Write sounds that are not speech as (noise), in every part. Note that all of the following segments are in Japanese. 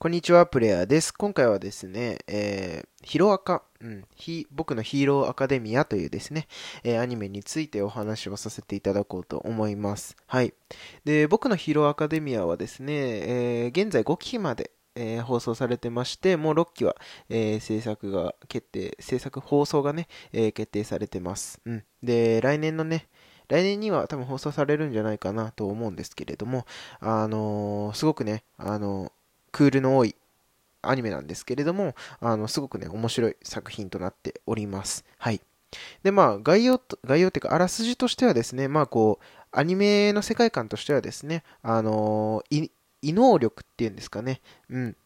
こんにちは、プレイヤーです。今回はですね、えー、ヒロアカ、うん、ひ僕のヒーローアカデミアというですね、えー、アニメについてお話をさせていただこうと思います。はい。で、僕のヒーローアカデミアはですね、えー、現在5期まで、えー、放送されてまして、もう6期は、えー、制作が決定、制作放送がね、えー、決定されてます。うん。で、来年のね、来年には多分放送されるんじゃないかなと思うんですけれども、あのー、すごくね、あのークールの多いアニメなんですけれども、あの、すごくね、面白い作品となっております。はい。で、まあ、概要と、概要っていうか、あらすじとしてはですね、まあ、こう、アニメの世界観としてはですね、あのー、異能力っていうんですかね、うん。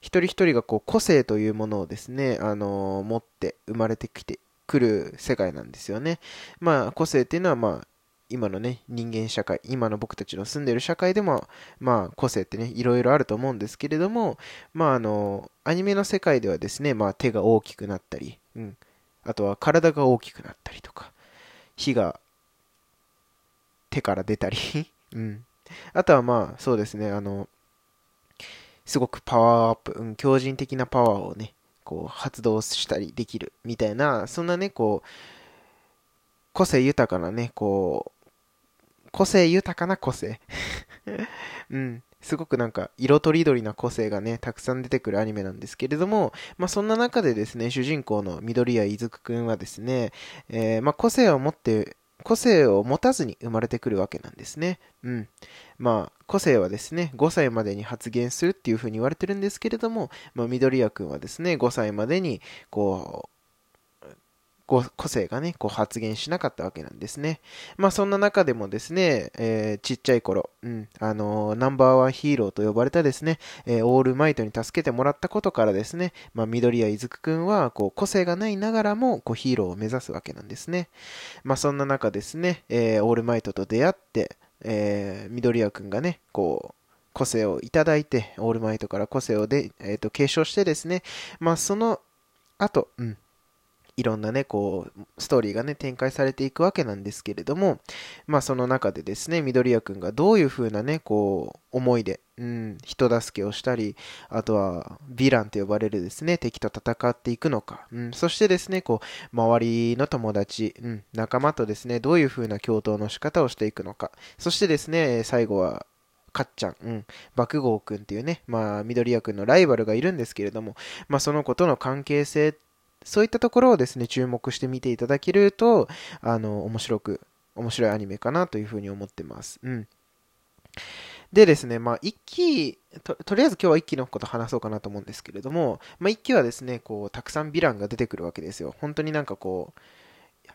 一人一人がこう個性というものをですね、あのー、持って生まれてきてくる世界なんですよね。まあ、個性っていうのは、まあ、今のね、人間社会、今の僕たちの住んでる社会でも、まあ、個性ってね、いろいろあると思うんですけれども、まあ、あの、アニメの世界ではですね、まあ、手が大きくなったり、うん、あとは体が大きくなったりとか、火が手から出たり (laughs) うん。あとはまあ、そうですね、あの、すごくパワーアップ、うん、強靭的なパワーをね、こう、発動したりできるみたいな、そんなね、こう、個性豊かなね、こう、個性豊かな個性 (laughs) うん。すごくなんか色とりどりな個性がね、たくさん出てくるアニメなんですけれども、まあそんな中でですね、主人公の緑谷いずくくんはですね、えー、まあ個性を持って、個性を持たずに生まれてくるわけなんですね。うん。まあ、個性はですね、5歳までに発現するっていう風に言われてるんですけれども、まあ、緑谷くんはですね、5歳までに、こう、個性がね、こう発言しなかったわけなんですね。まあそんな中でもですね、えー、ちっちゃい頃、うん、あのー、ナンバーワンヒーローと呼ばれたですね、えー、オールマイトに助けてもらったことからですね、まあ緑谷いずくくんは、こう個性がないながらも、こうヒーローを目指すわけなんですね。まあそんな中ですね、えオールマイトと出会って、え緑谷くんがね、こう、個性をいただいて、オールマイトから個性をで、えーと継承してですね、まあその後、うん、いろんなね、こう、ストーリーがね、展開されていくわけなんですけれども、まあその中でですね、緑谷くんがどういう風なね、こう、思いで、うん、人助けをしたり、あとは、ヴィランと呼ばれるですね、敵と戦っていくのか、うん、そしてですね、こう、周りの友達、うん、仲間とですね、どういう風な共闘の仕方をしていくのか、そしてですね、最後は、かっちゃん、うん、爆豪くんっていうね、まあ、緑谷くんのライバルがいるんですけれども、まあ、その子との関係性ってそういったところをですね、注目して見ていただけると、あの、面白く、面白いアニメかなというふうに思ってます。うん。でですね、まあ、一期と、とりあえず今日は一期のこと話そうかなと思うんですけれども、まあ、一期はですね、こう、たくさんヴィランが出てくるわけですよ。本当になんかこう、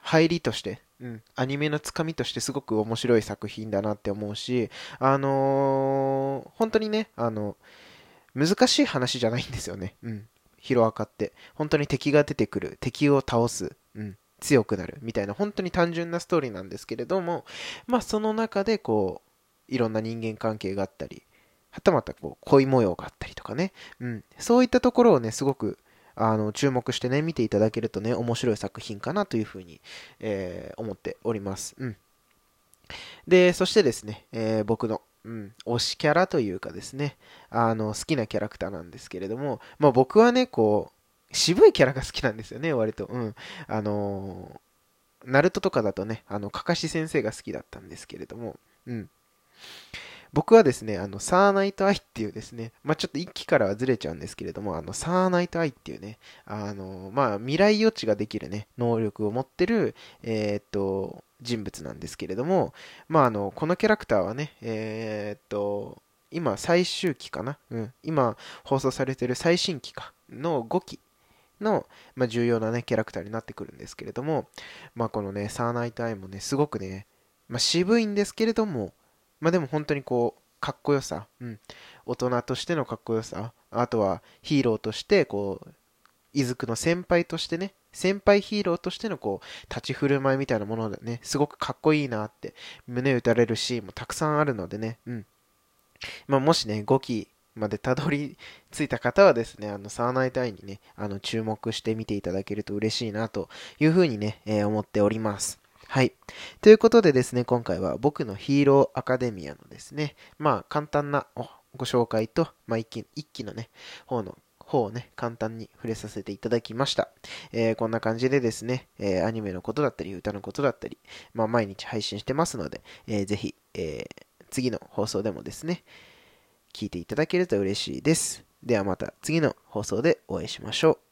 入りとして、うん、アニメのつかみとしてすごく面白い作品だなって思うし、あのー、本当にね、あの、難しい話じゃないんですよね。うん。ヒロアカって、本当に敵が出てくる、敵を倒す、うん、強くなる、みたいな、本当に単純なストーリーなんですけれども、まあその中でこう、いろんな人間関係があったり、はたまたこう、恋模様があったりとかね、うん、そういったところをね、すごく、あの、注目してね、見ていただけるとね、面白い作品かなというふうに、えー、思っております。うん。で、そしてですね、えー、僕のうん、推しキャラというかですね、あの、好きなキャラクターなんですけれども、まあ僕はね、こう、渋いキャラが好きなんですよね、割と。うん。あのー、ナルトとかだとね、あの、かかし先生が好きだったんですけれども、うん。僕はですね、あの、サーナイトアイっていうですね、まあ、ちょっと一気からはずれちゃうんですけれども、あの、サーナイトアイっていうね、あの、まあ、未来予知ができるね、能力を持ってる、えー、っと、人物なんですけれども、まあ、あの、このキャラクターはね、えー、っと、今、最終期かな？うん。今、放送されてる最新期か。の5期の、まあ、重要なね、キャラクターになってくるんですけれども、まあ、このね、サーナイトアイもね、すごくね、まあ、渋いんですけれども、まあ、でも本当にこう、かっこよさ、うん。大人としてのかっこよさ、あとはヒーローとして、こう、いずくの先輩としてね、先輩ヒーローとしてのこう、立ち振る舞いみたいなものでね、すごくかっこいいなって胸打たれるシーンもたくさんあるのでね、うん。まあ、もしね、5期までたどり着いた方はですね、あの、サーナイトアイにね、あの、注目して見ていただけると嬉しいなというふうにね、えー、思っております。はい。ということでですね、今回は僕のヒーローアカデミアのですね、まあ、簡単なご紹介と、まあ、一期一期のね、方の方をね、簡単に触れさせていただきました。えー、こんな感じでですね、えー、アニメのことだったり、歌のことだったり、まあ、毎日配信してますので、えー、ぜひ、え次の放送でもですね、聞いていただけると嬉しいです。ではまた次の放送でお会いしましょう。